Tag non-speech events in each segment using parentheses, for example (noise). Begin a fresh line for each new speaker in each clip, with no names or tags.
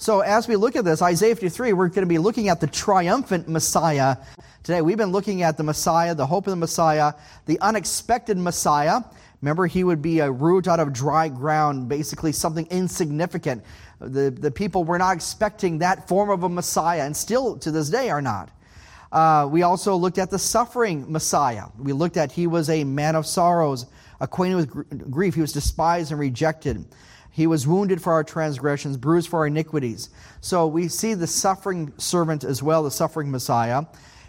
So as we look at this, Isaiah 53, we're going to be looking at the triumphant Messiah today. We've been looking at the Messiah, the hope of the Messiah, the unexpected Messiah. Remember, he would be a root out of dry ground, basically something insignificant. The, the people were not expecting that form of a Messiah, and still to this day are not. Uh, we also looked at the suffering Messiah. We looked at he was a man of sorrows, acquainted with gr- grief. He was despised and rejected. He was wounded for our transgressions, bruised for our iniquities. So we see the suffering servant as well, the suffering Messiah.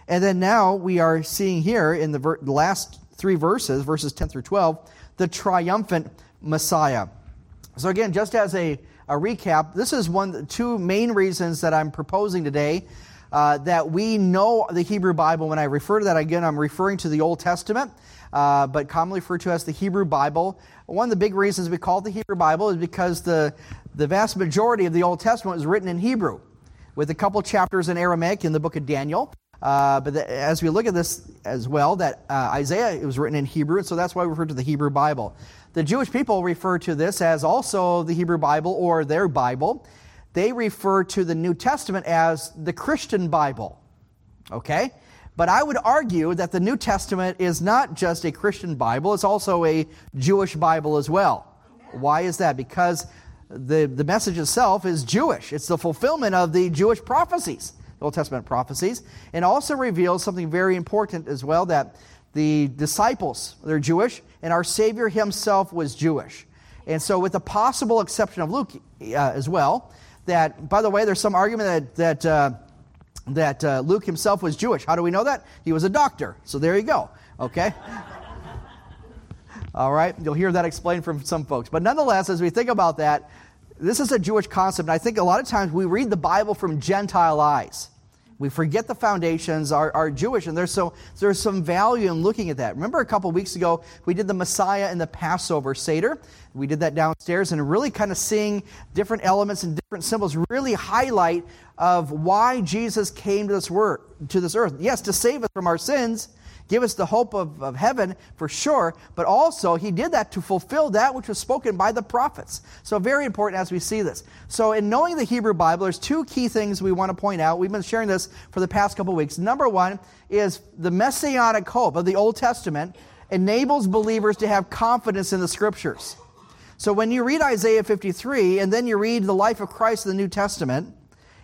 And then now we are seeing here in the, ver- last three verses, verses 10 through 12, the triumphant Messiah. So again, just as a, a recap, this is one two main reasons that I'm proposing today uh, that we know the Hebrew Bible. When I refer to that again, I'm referring to the Old Testament, uh, but commonly referred to as the Hebrew Bible. One of the big reasons we call it the Hebrew Bible is because the, the vast majority of the Old Testament was written in Hebrew, with a couple chapters in Aramaic in the book of Daniel. Uh, but the, as we look at this as well, that uh, Isaiah was written in Hebrew, and so that's why we refer to the Hebrew Bible. The Jewish people refer to this as also the Hebrew Bible or their Bible. They refer to the New Testament as the Christian Bible. Okay? But I would argue that the New Testament is not just a Christian Bible, it's also a Jewish Bible as well. Why is that? Because the, the message itself is Jewish. It's the fulfillment of the Jewish prophecies, the Old Testament prophecies, and also reveals something very important as well that the disciples, they're Jewish, and our Savior himself was Jewish. And so, with the possible exception of Luke uh, as well, that, by the way, there's some argument that, that, uh, that uh, Luke himself was Jewish. How do we know that? He was a doctor. So there you go. Okay? (laughs) All right? You'll hear that explained from some folks. But nonetheless, as we think about that, this is a Jewish concept. And I think a lot of times we read the Bible from Gentile eyes. We forget the foundations are, are Jewish, and there's, so, there's some value in looking at that. Remember a couple weeks ago, we did the Messiah and the Passover Seder. We did that downstairs, and really kind of seeing different elements and different symbols really highlight of why Jesus came to this, word, to this earth. Yes, to save us from our sins, give us the hope of, of heaven for sure, but also he did that to fulfill that which was spoken by the prophets. So, very important as we see this. So, in knowing the Hebrew Bible, there's two key things we want to point out. We've been sharing this for the past couple weeks. Number one is the messianic hope of the Old Testament enables believers to have confidence in the scriptures. So, when you read Isaiah 53 and then you read the life of Christ in the New Testament,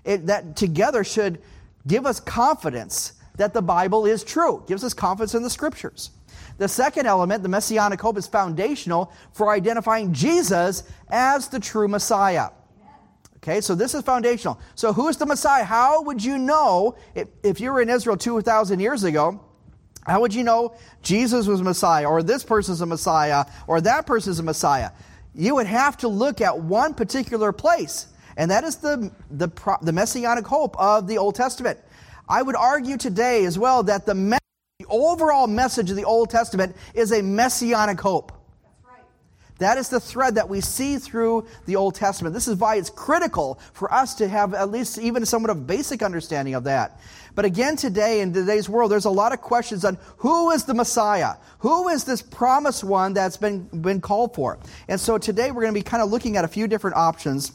it, that together should give us confidence that the Bible is true. It gives us confidence in the scriptures. The second element, the messianic hope, is foundational for identifying Jesus as the true Messiah. Okay, so this is foundational. So, who is the Messiah? How would you know if, if you were in Israel 2,000 years ago? How would you know Jesus was Messiah, or this person's a Messiah, or that person's a Messiah? You would have to look at one particular place, and that is the, the, the messianic hope of the Old Testament. I would argue today as well that the, me- the overall message of the Old Testament is a messianic hope. That is the thread that we see through the Old Testament. This is why it's critical for us to have at least even somewhat of basic understanding of that. But again, today, in today's world, there's a lot of questions on who is the Messiah? Who is this promised one that's been, been called for? And so today we're going to be kind of looking at a few different options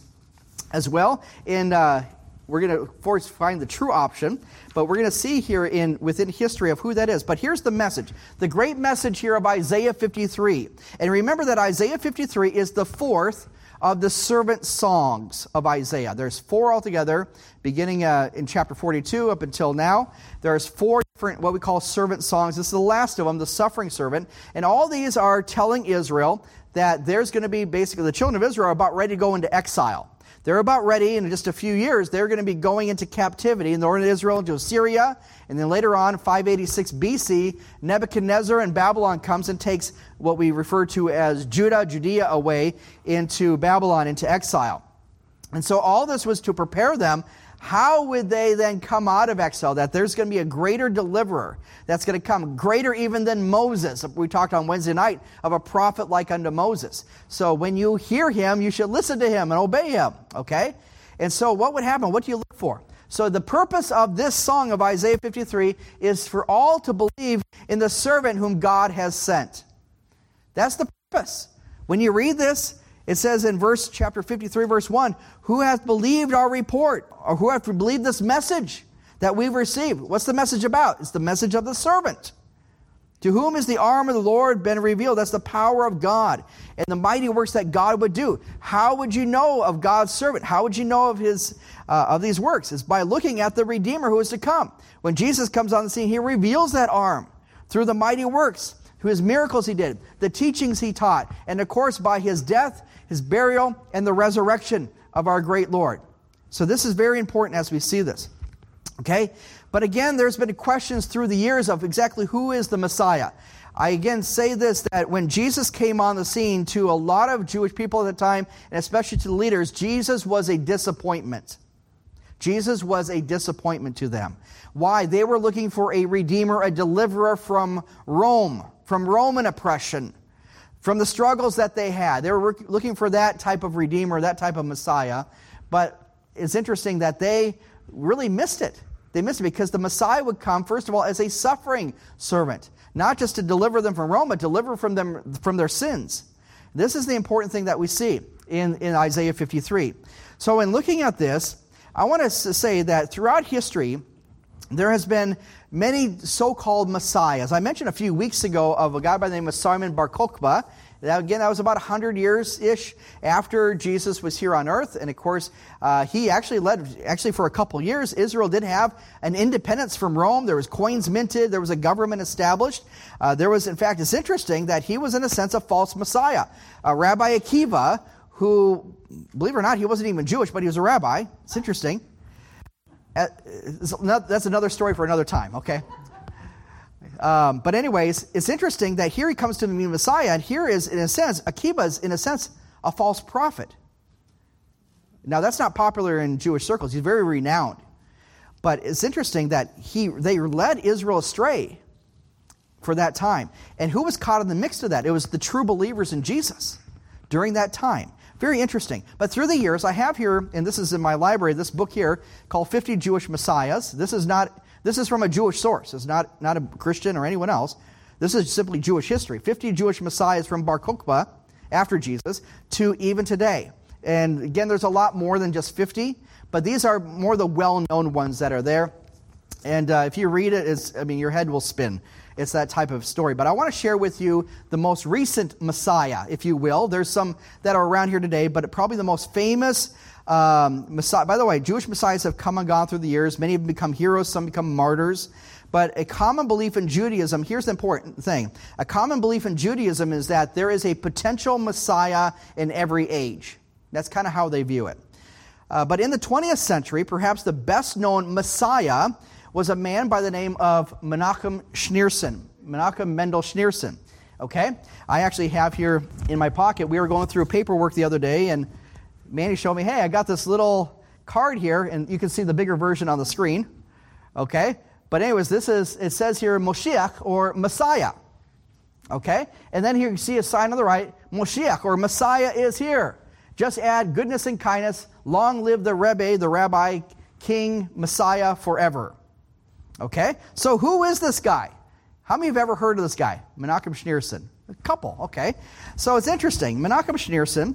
as well. In, uh, we're going to first find the true option, but we're going to see here in within history of who that is. But here's the message. The great message here of Isaiah 53. And remember that Isaiah 53 is the fourth of the servant songs of Isaiah. There's four altogether, beginning uh, in chapter 42 up until now. There's four different, what we call servant songs. This is the last of them, the suffering servant. And all these are telling Israel that there's going to be basically the children of Israel are about ready to go into exile. They're about ready in just a few years. They're going to be going into captivity in the northern Israel into Assyria. And then later on, 586 BC, Nebuchadnezzar and Babylon comes and takes what we refer to as Judah, Judea away into Babylon, into exile. And so all this was to prepare them how would they then come out of exile? That there's going to be a greater deliverer that's going to come, greater even than Moses. We talked on Wednesday night of a prophet like unto Moses. So when you hear him, you should listen to him and obey him, okay? And so what would happen? What do you look for? So the purpose of this song of Isaiah 53 is for all to believe in the servant whom God has sent. That's the purpose. When you read this, It says in verse chapter 53, verse 1, who hath believed our report, or who hath believed this message that we've received? What's the message about? It's the message of the servant. To whom is the arm of the Lord been revealed? That's the power of God and the mighty works that God would do. How would you know of God's servant? How would you know of his uh, of these works? It's by looking at the Redeemer who is to come. When Jesus comes on the scene, he reveals that arm through the mighty works, his miracles he did, the teachings he taught, and of course by his death, his burial, and the resurrection of our great Lord. So this is very important as we see this. Okay? But again, there's been questions through the years of exactly who is the Messiah. I again say this that when Jesus came on the scene to a lot of Jewish people at the time, and especially to the leaders, Jesus was a disappointment. Jesus was a disappointment to them. Why? They were looking for a redeemer, a deliverer from Rome, from Roman oppression, from the struggles that they had. They were looking for that type of redeemer, that type of Messiah. But it's interesting that they really missed it. They missed it because the Messiah would come, first of all, as a suffering servant, not just to deliver them from Rome, but deliver from them from their sins. This is the important thing that we see in, in Isaiah 53. So, in looking at this, I want to say that throughout history, there has been many so-called messiahs. I mentioned a few weeks ago of a guy by the name of Simon Bar Kokhba. Now, again, that was about 100 years ish after Jesus was here on earth. And of course, uh, he actually led, actually, for a couple years, Israel did have an independence from Rome. There was coins minted, there was a government established. Uh, there was, in fact, it's interesting that he was, in a sense, a false Messiah. Uh, rabbi Akiva, who, believe it or not, he wasn't even Jewish, but he was a rabbi. It's interesting. Uh, that's another story for another time, okay? Um, but anyways, it's interesting that here he comes to the Messiah, and here is, in a sense, Akiba is, in a sense, a false prophet. Now, that's not popular in Jewish circles. He's very renowned. But it's interesting that he, they led Israel astray for that time. And who was caught in the mix of that? It was the true believers in Jesus during that time. Very interesting. But through the years, I have here, and this is in my library, this book here called 50 Jewish Messiahs. This is not this is from a Jewish source. It's not, not a Christian or anyone else. This is simply Jewish history. 50 Jewish messiahs from Bar Kokhba after Jesus to even today. And again, there's a lot more than just 50, but these are more the well known ones that are there. And uh, if you read it, it's, I mean, your head will spin. It's that type of story. But I want to share with you the most recent Messiah, if you will. There's some that are around here today, but probably the most famous um, Messiah, by the way, Jewish messiahs have come and gone through the years. Many have become heroes, some become martyrs. But a common belief in Judaism, here's the important thing. A common belief in Judaism is that there is a potential Messiah in every age. That's kind of how they view it. Uh, but in the 20th century, perhaps the best known Messiah was a man by the name of Menachem Schneerson. Menachem Mendel Schneerson. Okay? I actually have here in my pocket, we were going through paperwork the other day, and Manny showed me, hey, I got this little card here, and you can see the bigger version on the screen. Okay? But, anyways, this is, it says here Moshiach or Messiah. Okay? And then here you see a sign on the right Moshiach or Messiah is here. Just add goodness and kindness. Long live the Rebbe, the rabbi, king, Messiah forever. Okay? So, who is this guy? How many of have ever heard of this guy? Menachem Schneerson. A couple, okay. So it's interesting. Menachem Schneerson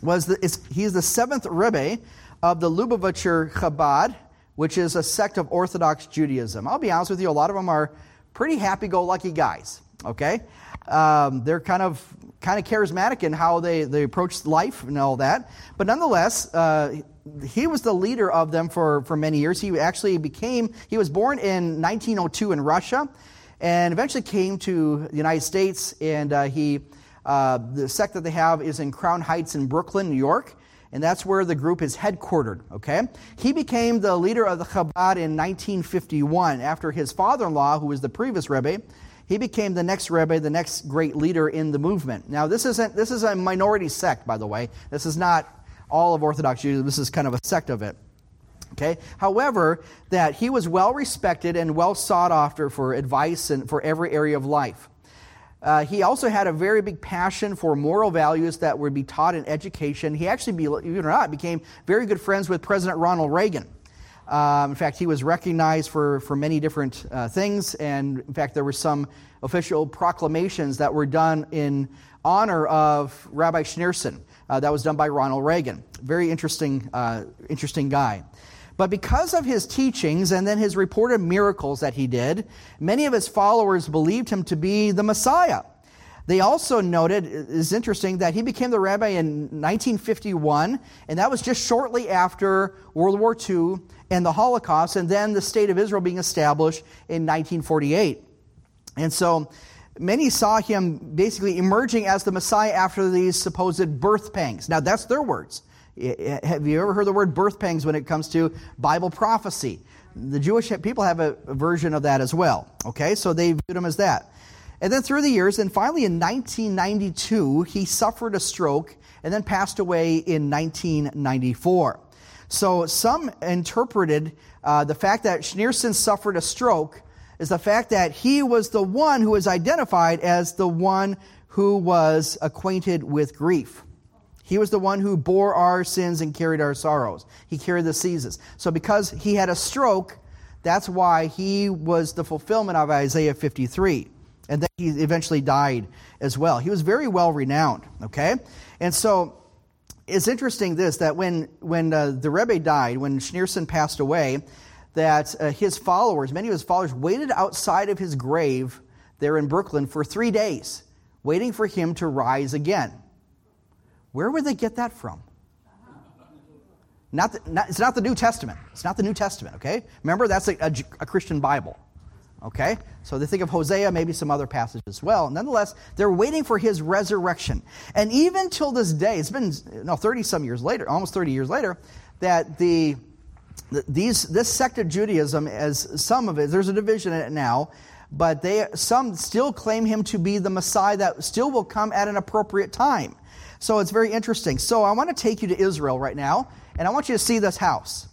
was the, is, he's the seventh Rebbe of the Lubavitcher Chabad, which is a sect of Orthodox Judaism. I'll be honest with you, a lot of them are pretty happy-go-lucky guys. Okay, um, they're kind of kind of charismatic in how they, they approach life and all that. But nonetheless, uh, he was the leader of them for, for many years. He actually became, he was born in 1902 in Russia and eventually came to the United States and uh, he uh, the sect that they have is in Crown Heights in Brooklyn, New York, and that's where the group is headquartered. Okay, he became the leader of the Chabad in 1951 after his father-in-law, who was the previous rebbe, he became the next rebbe, the next great leader in the movement. Now, this isn't this is a minority sect, by the way. This is not all of Orthodox Judaism. This is kind of a sect of it. Okay. However, that he was well respected and well sought after for advice and for every area of life. Uh, he also had a very big passion for moral values that would be taught in education. He actually, believe it or not, became very good friends with President Ronald Reagan. Um, in fact, he was recognized for, for many different uh, things, and in fact, there were some official proclamations that were done in honor of Rabbi Schneerson. Uh, that was done by Ronald Reagan. Very interesting, uh, interesting guy. But because of his teachings and then his reported miracles that he did, many of his followers believed him to be the Messiah. They also noted, it's interesting, that he became the rabbi in 1951, and that was just shortly after World War II and the Holocaust, and then the state of Israel being established in 1948. And so many saw him basically emerging as the Messiah after these supposed birth pangs. Now, that's their words. Have you ever heard the word birth pangs when it comes to Bible prophecy? The Jewish people have a version of that as well. Okay, so they viewed him as that. And then through the years, and finally in 1992, he suffered a stroke and then passed away in 1994. So some interpreted uh, the fact that Schneerson suffered a stroke is the fact that he was the one who was identified as the one who was acquainted with grief. He was the one who bore our sins and carried our sorrows. He carried the diseases. So because he had a stroke, that's why he was the fulfillment of Isaiah 53 and then he eventually died as well. He was very well renowned, okay? And so it's interesting this that when, when uh, the Rebbe died, when Schneerson passed away, that uh, his followers, many of his followers, waited outside of his grave there in Brooklyn for three days, waiting for him to rise again. Where would they get that from? Not, the, not, it's not the New Testament. It's not the New Testament, okay? Remember, that's a, a, a Christian Bible. Okay? So they think of Hosea, maybe some other passages as well. Nonetheless, they're waiting for his resurrection. And even till this day, it's been no 30 some years later, almost 30 years later, that the, these this sect of Judaism, as some of it, there's a division in it now, but they some still claim him to be the Messiah that still will come at an appropriate time. So it's very interesting. So I want to take you to Israel right now, and I want you to see this house.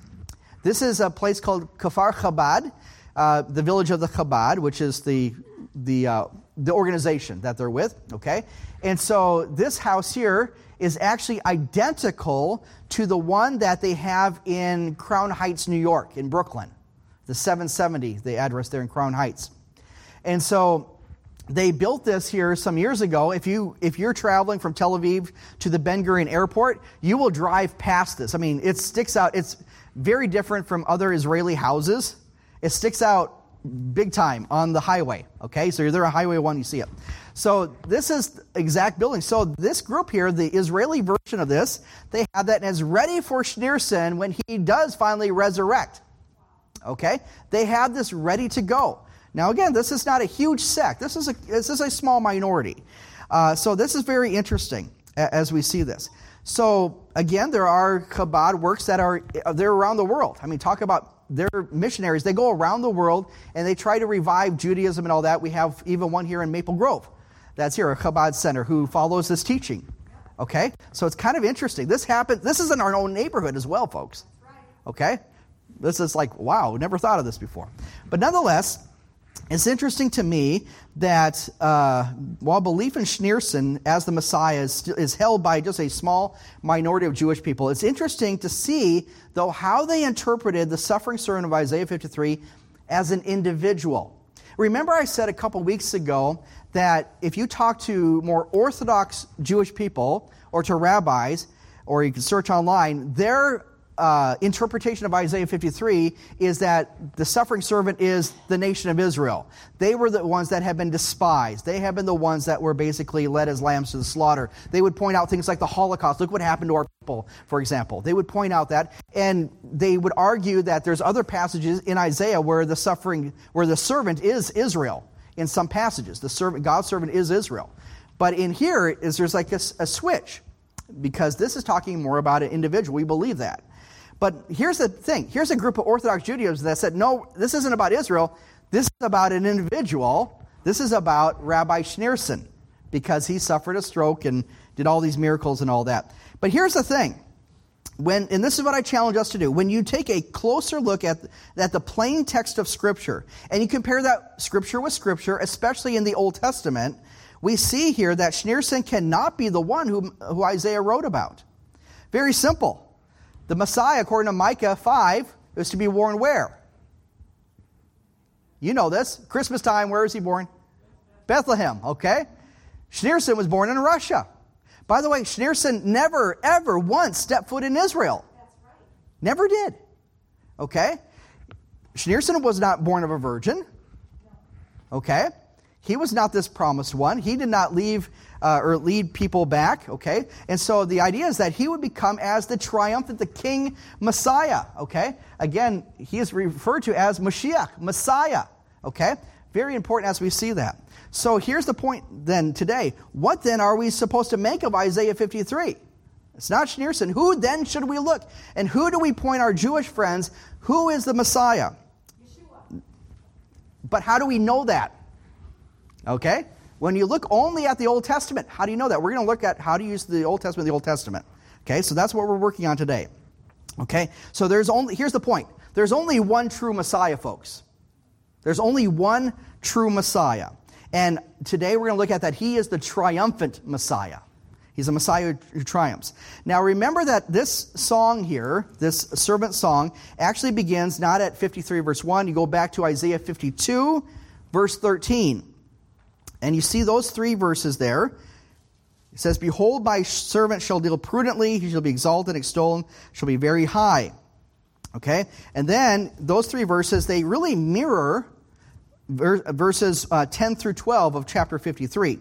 This is a place called Kfar Chabad. Uh, the village of the Chabad, which is the, the, uh, the organization that they're with, okay? And so this house here is actually identical to the one that they have in Crown Heights, New York, in Brooklyn. The 770, the address there in Crown Heights. And so they built this here some years ago. If you if you're traveling from Tel Aviv to the Ben Gurion Airport, you will drive past this. I mean, it sticks out. It's very different from other Israeli houses. It sticks out big time on the highway. Okay, so you're there on Highway 1, you see it. So this is exact building. So this group here, the Israeli version of this, they have that it's ready for Schneerson when he does finally resurrect. Okay, they have this ready to go. Now again, this is not a huge sect. This is a this is a small minority. Uh, so this is very interesting as we see this. So again, there are Chabad works that are they're around the world. I mean, talk about they're missionaries. They go around the world and they try to revive Judaism and all that. We have even one here in Maple Grove. That's here, a Chabad center who follows this teaching. Okay? So it's kind of interesting. This happened, this is in our own neighborhood as well, folks. Okay? This is like, wow, never thought of this before. But nonetheless, it's interesting to me that uh, while belief in Schneerson as the Messiah is, is held by just a small minority of Jewish people, it's interesting to see, though, how they interpreted the suffering servant of Isaiah 53 as an individual. Remember, I said a couple weeks ago that if you talk to more Orthodox Jewish people or to rabbis, or you can search online, their uh, interpretation of Isaiah 53 is that the suffering servant is the nation of Israel. They were the ones that have been despised. They have been the ones that were basically led as lambs to the slaughter. They would point out things like the Holocaust. Look what happened to our people, for example. They would point out that, and they would argue that there's other passages in Isaiah where the suffering, where the servant is Israel. In some passages, the servant, God's servant is Israel. But in here is there's like a, a switch because this is talking more about an individual. We believe that. But here's the thing here's a group of Orthodox Judaizers that said, no, this isn't about Israel. This is about an individual. This is about Rabbi Schneerson because he suffered a stroke and did all these miracles and all that. But here's the thing. When, and this is what I challenge us to do. When you take a closer look at, at the plain text of Scripture and you compare that Scripture with Scripture, especially in the Old Testament, we see here that Schneerson cannot be the one who, who Isaiah wrote about. Very simple. The Messiah, according to Micah 5, is to be born where? You know this. Christmas time, where is he born? Bethlehem, okay? Schneerson was born in Russia. By the way, Schneerson never, ever once stepped foot in Israel. Right. Never did. Okay? Schneerson was not born of a virgin. Okay? He was not this promised one. He did not leave uh, or lead people back, okay? And so the idea is that he would become as the triumphant, the king Messiah, okay? Again, he is referred to as Mashiach, Messiah, okay? Very important as we see that. So here's the point then today. What then are we supposed to make of Isaiah 53? It's not Schneerson. Who then should we look? And who do we point our Jewish friends? Who is the Messiah? Yeshua. But how do we know that? Okay? When you look only at the Old Testament, how do you know that? We're going to look at how to use the Old Testament the Old Testament. Okay? So that's what we're working on today. Okay? So there's only here's the point. There's only one true Messiah, folks. There's only one true Messiah. And today we're going to look at that he is the triumphant Messiah. He's a Messiah who triumphs. Now remember that this song here, this servant song, actually begins not at 53 verse 1. You go back to Isaiah 52 verse 13. And you see those three verses there. It says, Behold, my servant shall deal prudently, he shall be exalted, and extolled, shall be very high. Okay? And then those three verses, they really mirror verses uh, 10 through 12 of chapter 53.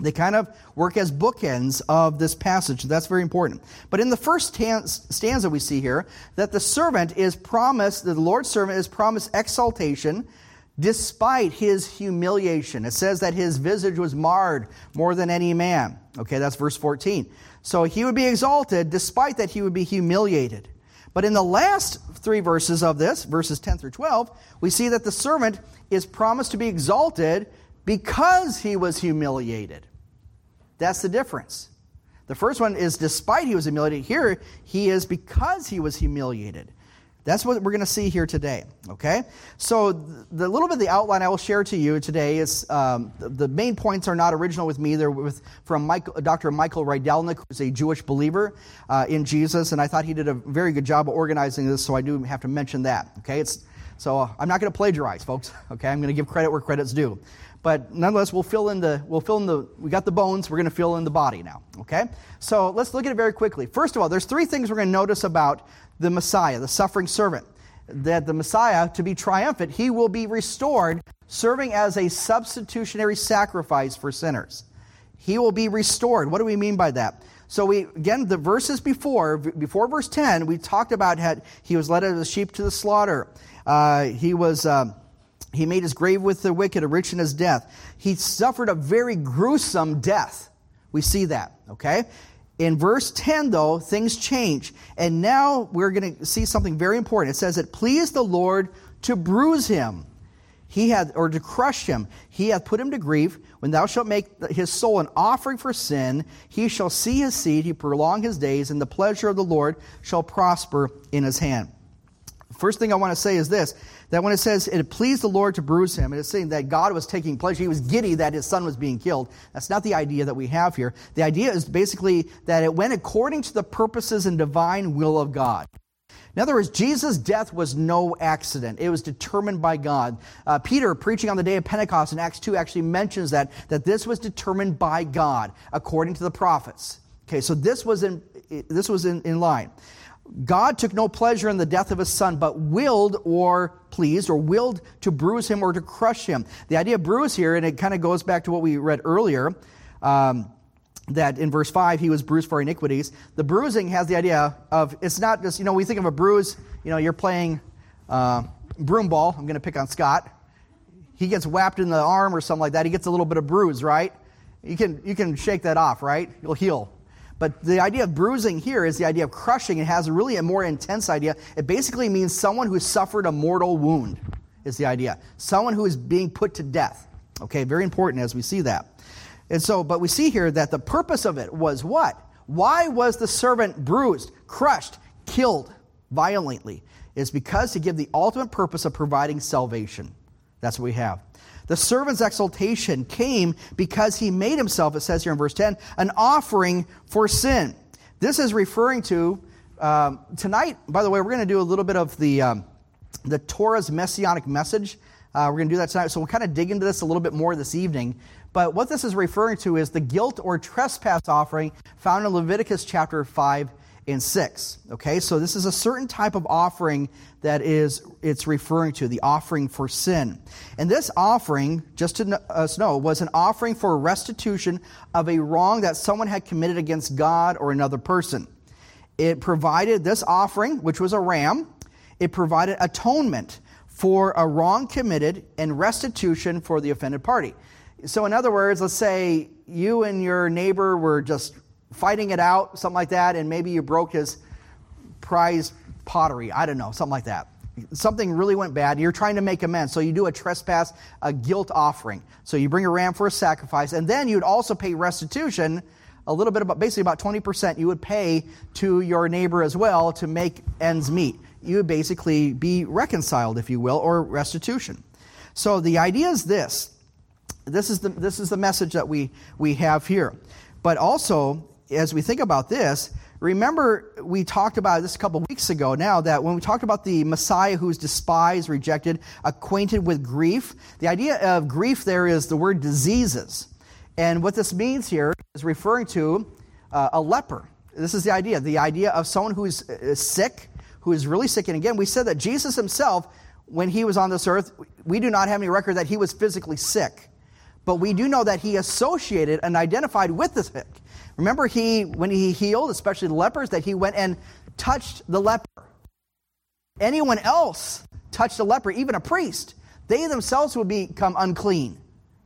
They kind of work as bookends of this passage. That's very important. But in the first stanza, we see here that the servant is promised, the Lord's servant is promised exaltation despite his humiliation. It says that his visage was marred more than any man. Okay, that's verse 14. So he would be exalted despite that he would be humiliated. But in the last three verses of this, verses 10 through 12, we see that the servant is promised to be exalted because he was humiliated. That's the difference. The first one is despite he was humiliated. Here, he is because he was humiliated. That's what we're going to see here today. Okay? So, the little bit of the outline I will share to you today is um, the, main points are not original with me. They're with, from Michael, Dr. Michael Rydelnik, who's a Jewish believer uh, in Jesus, and I thought he did a very good job of organizing this, so I do have to mention that. Okay? It's, so, I'm not going to plagiarize, folks. Okay? I'm going to give credit where credit's due. But nonetheless, we'll fill in the, we'll fill in the, we got the bones, we're going to fill in the body now. Okay? So, let's look at it very quickly. First of all, there's three things we're going to notice about the Messiah, the suffering servant. That the Messiah, to be triumphant, he will be restored, serving as a substitutionary sacrifice for sinners. He will be restored. What do we mean by that? So we again the verses before before verse ten we talked about had he was led as a sheep to the slaughter. Uh, he was. Um, he made his grave with the wicked, a rich in his death. He suffered a very gruesome death. We see that, okay? In verse 10, though, things change. And now we're going to see something very important. It says, It pleased the Lord to bruise him. He had, or to crush him. He hath put him to grief. When thou shalt make his soul an offering for sin, he shall see his seed, he prolong his days, and the pleasure of the Lord shall prosper in his hand. First thing I want to say is this that when it says it pleased the Lord to bruise him, it's saying that God was taking pleasure. He was giddy that his son was being killed. That's not the idea that we have here. The idea is basically that it went according to the purposes and divine will of God. In other words, Jesus' death was no accident. It was determined by God. Uh, Peter, preaching on the day of Pentecost in Acts 2, actually mentions that, that this was determined by God, according to the prophets. Okay, so this was in, this was in, in line. God took no pleasure in the death of his son, but willed or pleased or willed to bruise him or to crush him. The idea of bruise here, and it kind of goes back to what we read earlier, um, that in verse 5, he was bruised for iniquities. The bruising has the idea of, it's not just, you know, we think of a bruise, you know, you're playing uh, broom ball. I'm going to pick on Scott. He gets whapped in the arm or something like that. He gets a little bit of bruise, right? You can, you can shake that off, right? You'll heal. But the idea of bruising here is the idea of crushing. It has really a more intense idea. It basically means someone who suffered a mortal wound, is the idea. Someone who is being put to death. Okay, very important as we see that. And so, but we see here that the purpose of it was what? Why was the servant bruised, crushed, killed violently? Is because to give the ultimate purpose of providing salvation. That's what we have. The servant's exaltation came because he made himself, it says here in verse 10, an offering for sin. This is referring to, um, tonight, by the way, we're going to do a little bit of the, um, the Torah's messianic message. Uh, we're going to do that tonight. So we'll kind of dig into this a little bit more this evening. But what this is referring to is the guilt or trespass offering found in Leviticus chapter 5 and 6. Okay, so this is a certain type of offering that is it's referring to, the offering for sin. And this offering, just to us know, was an offering for restitution of a wrong that someone had committed against God or another person. It provided this offering, which was a ram, it provided atonement for a wrong committed and restitution for the offended party. So, in other words, let's say you and your neighbor were just fighting it out, something like that, and maybe you broke his prized pottery. I don't know, something like that. Something really went bad. You're trying to make amends. So you do a trespass, a guilt offering. So you bring a ram for a sacrifice, and then you'd also pay restitution, a little bit about, basically about 20% you would pay to your neighbor as well to make ends meet. You would basically be reconciled, if you will, or restitution. So the idea is this. This is the, this is the message that we, we have here. But also, as we think about this, remember we talked about this a couple weeks ago now that when we talked about the Messiah who's despised, rejected, acquainted with grief, the idea of grief there is the word diseases. And what this means here is referring to uh, a leper. This is the idea the idea of someone who is uh, sick, who is really sick. And again, we said that Jesus himself, when he was on this earth, we do not have any record that he was physically sick. But we do know that he associated and identified with the sick. Remember, he, when he healed, especially the lepers, that he went and touched the leper. Anyone else touched a leper, even a priest, they themselves would become unclean,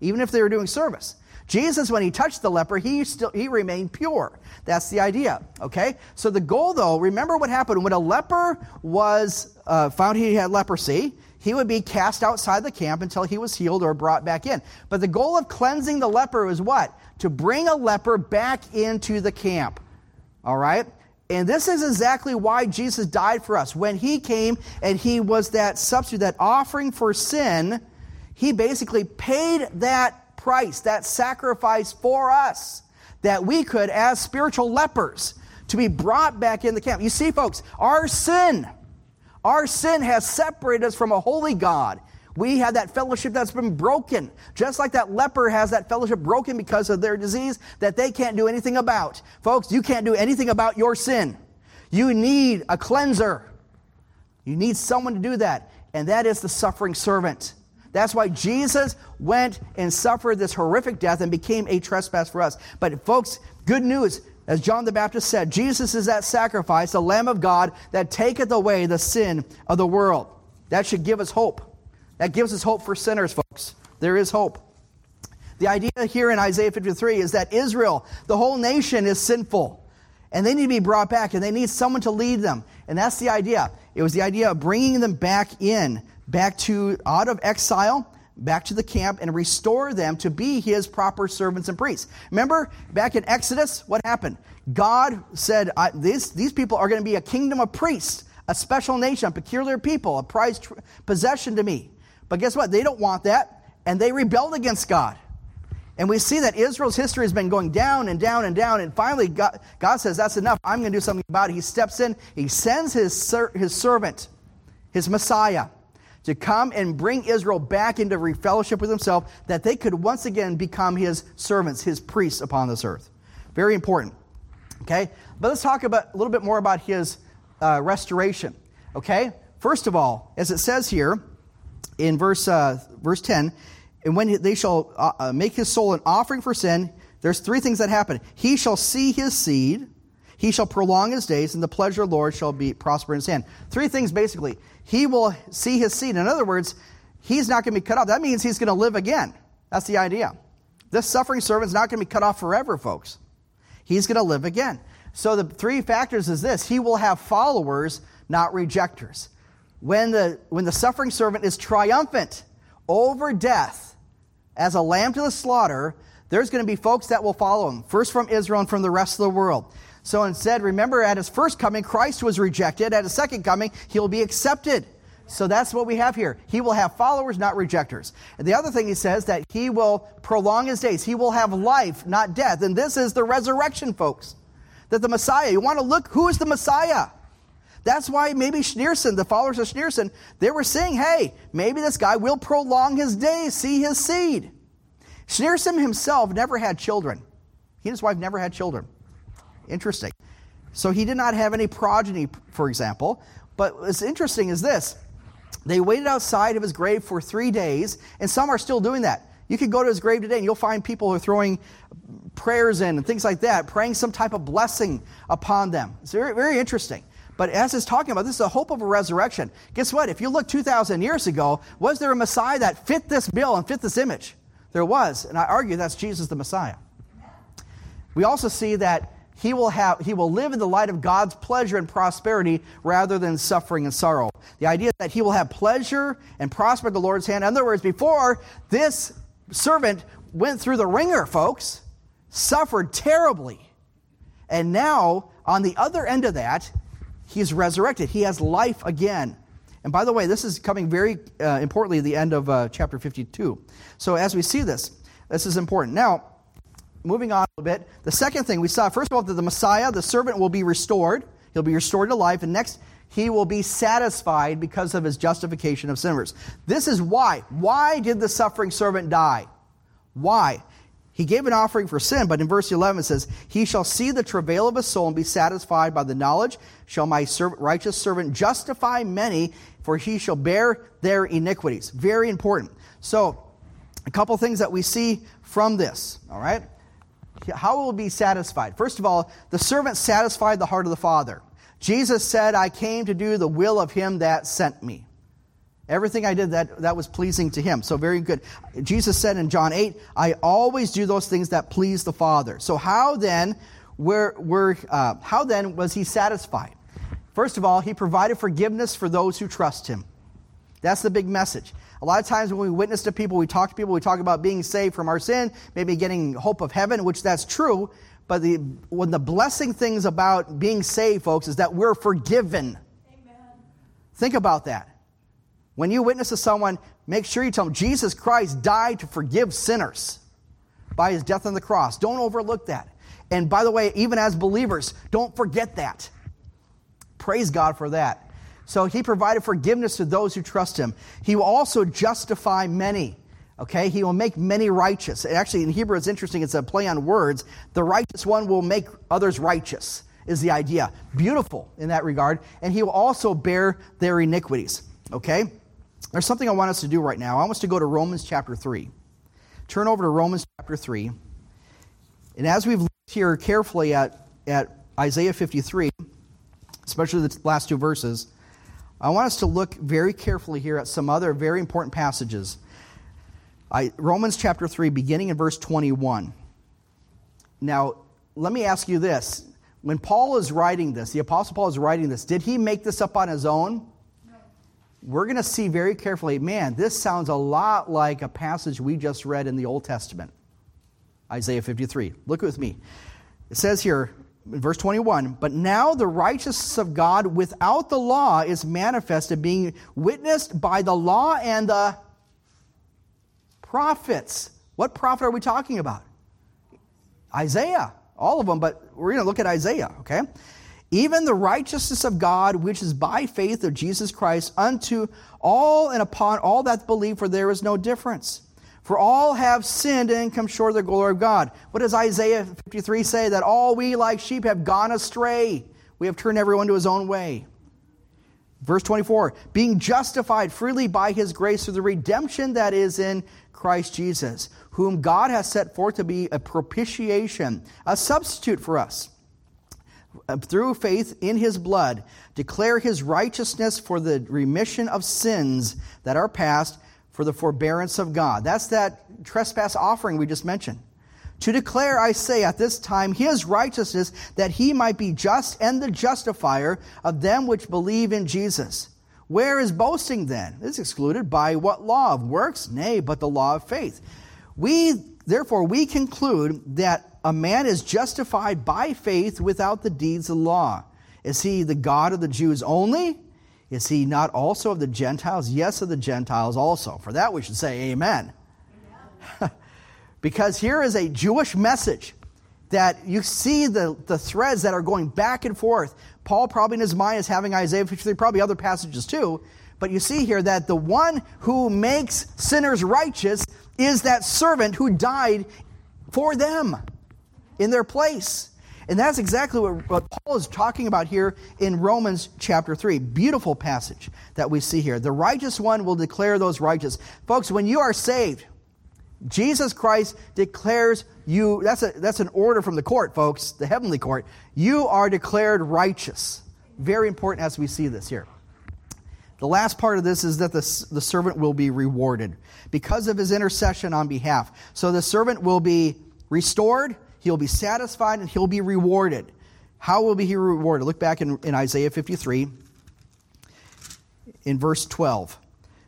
even if they were doing service. Jesus, when he touched the leper, he still he remained pure. That's the idea. Okay. So the goal, though, remember what happened when a leper was uh, found he had leprosy he would be cast outside the camp until he was healed or brought back in. But the goal of cleansing the leper was what? To bring a leper back into the camp. All right? And this is exactly why Jesus died for us. When he came and he was that substitute, that offering for sin, he basically paid that price, that sacrifice for us, that we could, as spiritual lepers, to be brought back in the camp. You see, folks, our sin our sin has separated us from a holy God. We have that fellowship that's been broken. Just like that leper has that fellowship broken because of their disease that they can't do anything about. Folks, you can't do anything about your sin. You need a cleanser. You need someone to do that. And that is the suffering servant. That's why Jesus went and suffered this horrific death and became a trespass for us. But, folks, good news as John the Baptist said, Jesus is that sacrifice, the Lamb of God that taketh away the sin of the world. That should give us hope. That gives us hope for sinners, folks. There is hope. The idea here in Isaiah 53 is that Israel, the whole nation, is sinful. And they need to be brought back, and they need someone to lead them. And that's the idea. It was the idea of bringing them back in, back to out of exile, back to the camp and restore them to be his proper servants and priests. Remember back in Exodus, what happened? God said, these, these people are going to be a kingdom of priests, a special nation, a peculiar people, a prized tr- possession to me. But guess what? They don't want that, and they rebelled against God. And we see that Israel's history has been going down and down and down, and finally God, God says, That's enough. I'm going to do something about it. He steps in, he sends his, ser- his servant, his Messiah to come and bring Israel back into fellowship with himself, that they could once again become his servants, his priests upon this earth. Very important. Okay? But let's talk about, a little bit more about his uh, restoration. Okay? First of all, as it says here in verse, uh, verse 10, and when they shall uh, uh make his soul an offering for sin, there's three things that happen. He shall see his seed, he shall prolong his days, and the pleasure of the Lord shall be prosper in his hand. Three things basically he will see his seed. In other words, he's not going to be cut off. That means he's going to live again. That's the idea. This suffering servant is not going to be cut off forever, folks. He's going to live again. So the three factors is this he will have followers, not rejectors. When the, when the suffering servant is triumphant over death as a lamb to the slaughter, there's going to be folks that will follow him, first from Israel and from the rest of the world. So instead, remember at his first coming, Christ was rejected. At his second coming, he'll be accepted. So that's what we have here. He will have followers, not rejectors. And the other thing he says that he will prolong his days. He will have life, not death. And this is the resurrection, folks. That the Messiah, you want to look, who is the Messiah? That's why maybe Schneerson, the followers of Schneerson, they were saying, hey, maybe this guy will prolong his days, see his seed. Schneerson himself never had children. He and his wife never had children. Interesting. So he did not have any progeny, for example. But what's interesting is this they waited outside of his grave for three days, and some are still doing that. You could go to his grave today and you'll find people who are throwing prayers in and things like that, praying some type of blessing upon them. It's very, very interesting. But as it's talking about, this is the hope of a resurrection. Guess what? If you look 2,000 years ago, was there a Messiah that fit this bill and fit this image? There was. And I argue that's Jesus the Messiah. We also see that he will, have, he will live in the light of God's pleasure and prosperity rather than suffering and sorrow. The idea that he will have pleasure and prosper at the Lord's hand. In other words, before this servant went through the ringer, folks, suffered terribly. And now, on the other end of that, he's resurrected. He has life again. And by the way, this is coming very uh, importantly at the end of uh, chapter 52. So as we see this, this is important. Now, moving on a little bit, the second thing we saw, first of all, that the Messiah, the servant, will be restored. He'll be restored to life. And next, he will be satisfied because of his justification of sinners. This is why. Why did the suffering servant die? Why? He gave an offering for sin, but in verse 11 it says, He shall see the travail of his soul and be satisfied by the knowledge. Shall my servant, righteous servant justify many, for he shall bear their iniquities. Very important. So, a couple things that we see from this, all right? How will be satisfied? First of all, the servant satisfied the heart of the Father. Jesus said, I came to do the will of him that sent me. Everything I did that, that was pleasing to him. So very good. Jesus said in John 8, I always do those things that please the Father. So how then were, were, uh, how then was he satisfied? First of all, he provided forgiveness for those who trust him. That's the big message. A lot of times when we witness to people, we talk to people, we talk about being saved from our sin, maybe getting hope of heaven, which that's true. But the, when the blessing things about being saved, folks, is that we're forgiven. Amen. Think about that. When you witness to someone, make sure you tell them Jesus Christ died to forgive sinners by his death on the cross. Don't overlook that. And by the way, even as believers, don't forget that. Praise God for that. So he provided forgiveness to those who trust him. He will also justify many. Okay, he will make many righteous. Actually, in Hebrew, it's interesting. It's a play on words. The righteous one will make others righteous, is the idea. Beautiful in that regard. And he will also bear their iniquities. Okay? There's something I want us to do right now. I want us to go to Romans chapter 3. Turn over to Romans chapter 3. And as we've looked here carefully at, at Isaiah 53, especially the last two verses, I want us to look very carefully here at some other very important passages. I, Romans chapter 3, beginning in verse 21. Now, let me ask you this. When Paul is writing this, the Apostle Paul is writing this, did he make this up on his own? we're going to see very carefully man, this sounds a lot like a passage we just read in the Old Testament Isaiah 53. Look with me. It says here, verse 21 But now the righteousness of God without the law is manifested, being witnessed by the law and the prophets. What prophet are we talking about? Isaiah. All of them, but we're going to look at Isaiah, okay? even the righteousness of God, which is by faith of Jesus Christ, unto all and upon all that believe, for there is no difference. For all have sinned and come short of the glory of God. What does Isaiah 53 say? That all we like sheep have gone astray. We have turned everyone to his own way. Verse 24, being justified freely by his grace through the redemption that is in Christ Jesus, whom God has set forth to be a propitiation, a substitute for us uh, through faith in his blood, declare his righteousness for the remission of sins that are past, for the forbearance of God. That's that trespass offering we just mentioned. To declare, I say, at this time his righteousness, that he might be just and the justifier of them which believe in Jesus. Where is boasting then? It's excluded by what law of works? Nay, but the law of faith. We, therefore, we conclude that a man is justified by faith without the deeds of law. Is he the God of the Jews only? Is he not also of the Gentiles? Yes, of the Gentiles also. For that we should say amen. (laughs) because here is a Jewish message that you see the, the threads that are going back and forth. Paul, probably in his mind, is having Isaiah 53, probably other passages too. But you see here that the one who makes sinners righteous is that servant who died for them in their place. And that's exactly what, what, Paul is talking about here in Romans chapter 3. Beautiful passage that we see here. The righteous one will declare those righteous. Folks, when you are saved, Jesus Christ declares you, that's, a, that's an order from the court, folks, the heavenly court. You are declared righteous. Very important as we see this here. The last part of this is that the, the servant will be rewarded because of his intercession on behalf. So the servant will be restored, he'll be satisfied, and he'll be rewarded. How will he rewarded? Look back in, in Isaiah 53, in verse 12.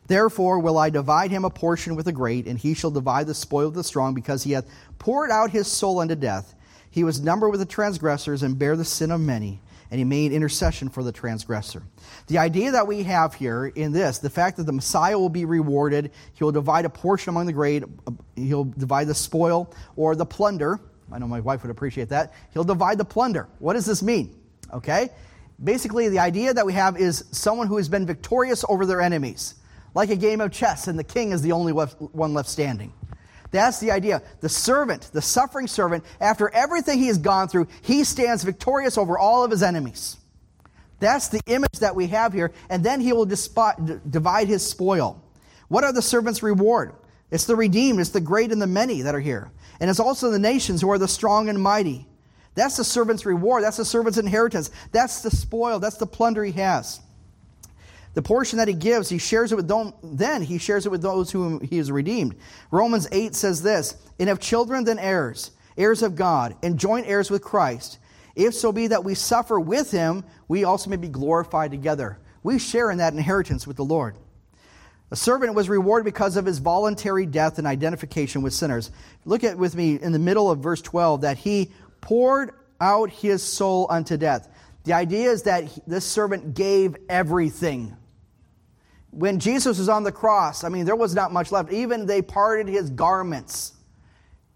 Therefore will I divide him a portion with the great, and he shall divide the spoil with the strong, because he hath poured out his soul unto death. He was numbered with the transgressors, and bare the sin of many, and he made intercession for the transgressor. The idea that we have here in this, the fact that the Messiah will be rewarded, he will divide a portion among the great, he'll divide the spoil or the plunder. I know my wife would appreciate that. He'll divide the plunder. What does this mean? Okay? Basically, the idea that we have is someone who has been victorious over their enemies like a game of chess, and the king is the only one left standing. That's the idea. The servant, the suffering servant, after everything he has gone through, he stands victorious over all of his enemies. That's the image that we have here. And then he will divide his spoil. What are the servant's reward? It's the redeemed, it's the great and the many that are here. And it's also the nations who are the strong and mighty. That's the servant's reward. That's the servant's inheritance. That's the spoil. That's the plunder he has. The portion that he gives, he shares it with them, then he shares it with those whom he has redeemed. Romans 8 says this, and if children then heirs, heirs of God, and joint heirs with Christ, if so be that we suffer with him, we also may be glorified together. We share in that inheritance with the Lord. A servant was rewarded because of his voluntary death and identification with sinners. Look at with me in the middle of verse 12 that he poured out his soul unto death. The idea is that this servant gave everything when Jesus was on the cross, I mean, there was not much left. Even they parted his garments.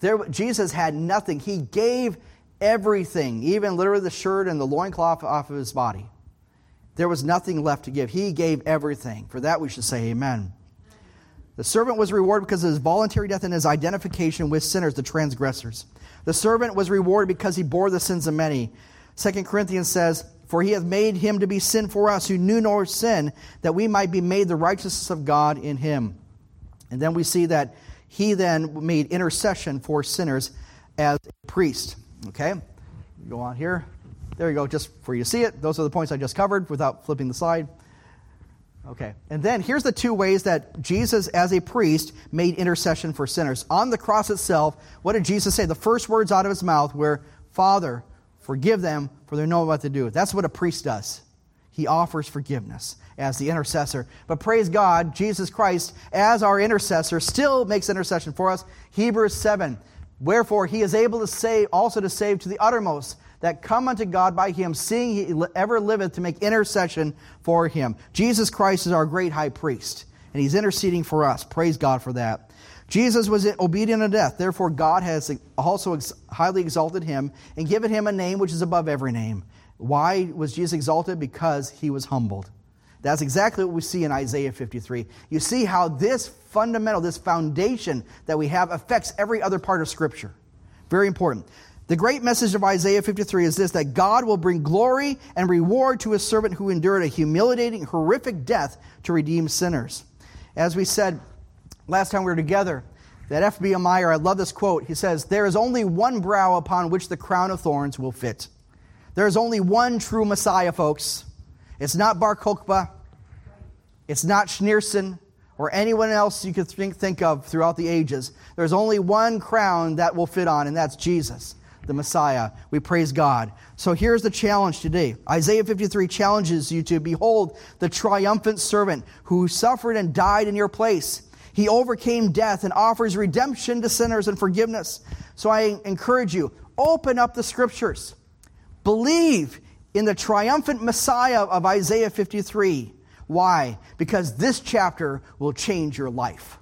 There, Jesus had nothing. He gave everything, even literally the shirt and the loincloth off of his body. There was nothing left to give. He gave everything. For that, we should say amen. The servant was rewarded because of his voluntary death and his identification with sinners, the transgressors. The servant was rewarded because he bore the sins of many. Second Corinthians says, for he hath made him to be sin for us, who knew no sin, that we might be made the righteousness of God in him. And then we see that he then made intercession for sinners as a priest. Okay? Go on here. There you go, just for you to see it. Those are the points I just covered without flipping the slide. Okay. And then here's the two ways that Jesus, as a priest, made intercession for sinners. On the cross itself, what did Jesus say? The first words out of his mouth were, Father, forgive them, for they know what to do. That's what a priest does. He offers forgiveness as the intercessor. But praise God, Jesus Christ, as our intercessor, still makes intercession for us. Hebrews 7. Wherefore he is able to save, also to save to the uttermost that come unto God by him, seeing he ever liveth to make intercession for him. Jesus Christ is our great high priest, and he's interceding for us. Praise God for that. Jesus was obedient unto death. Therefore, God has also highly exalted him and given him a name which is above every name. Why was Jesus exalted? Because he was humbled. That's exactly what we see in Isaiah 53. You see how this fundamental, this foundation that we have affects every other part of Scripture. Very important. The great message of Isaiah 53 is this that God will bring glory and reward to his servant who endured a humiliating, horrific death to redeem sinners. As we said, last time we were together that F.B. Meyer, I love this quote. He says, There is only one brow upon which the crown of thorns will fit. There is only one true Messiah, folks. It's not Bar Kokhba. It's not Schneerson or anyone else you could think, think of throughout the ages. There's only one crown that will fit on, and that's Jesus, the Messiah. We praise God. So here's the challenge today Isaiah 53 challenges you to behold the triumphant servant who suffered and died in your place. He overcame death and offers redemption to sinners and forgiveness. So I encourage you, open up the scriptures. Believe in the triumphant Messiah of Isaiah 53. Why? Because this chapter will change your life.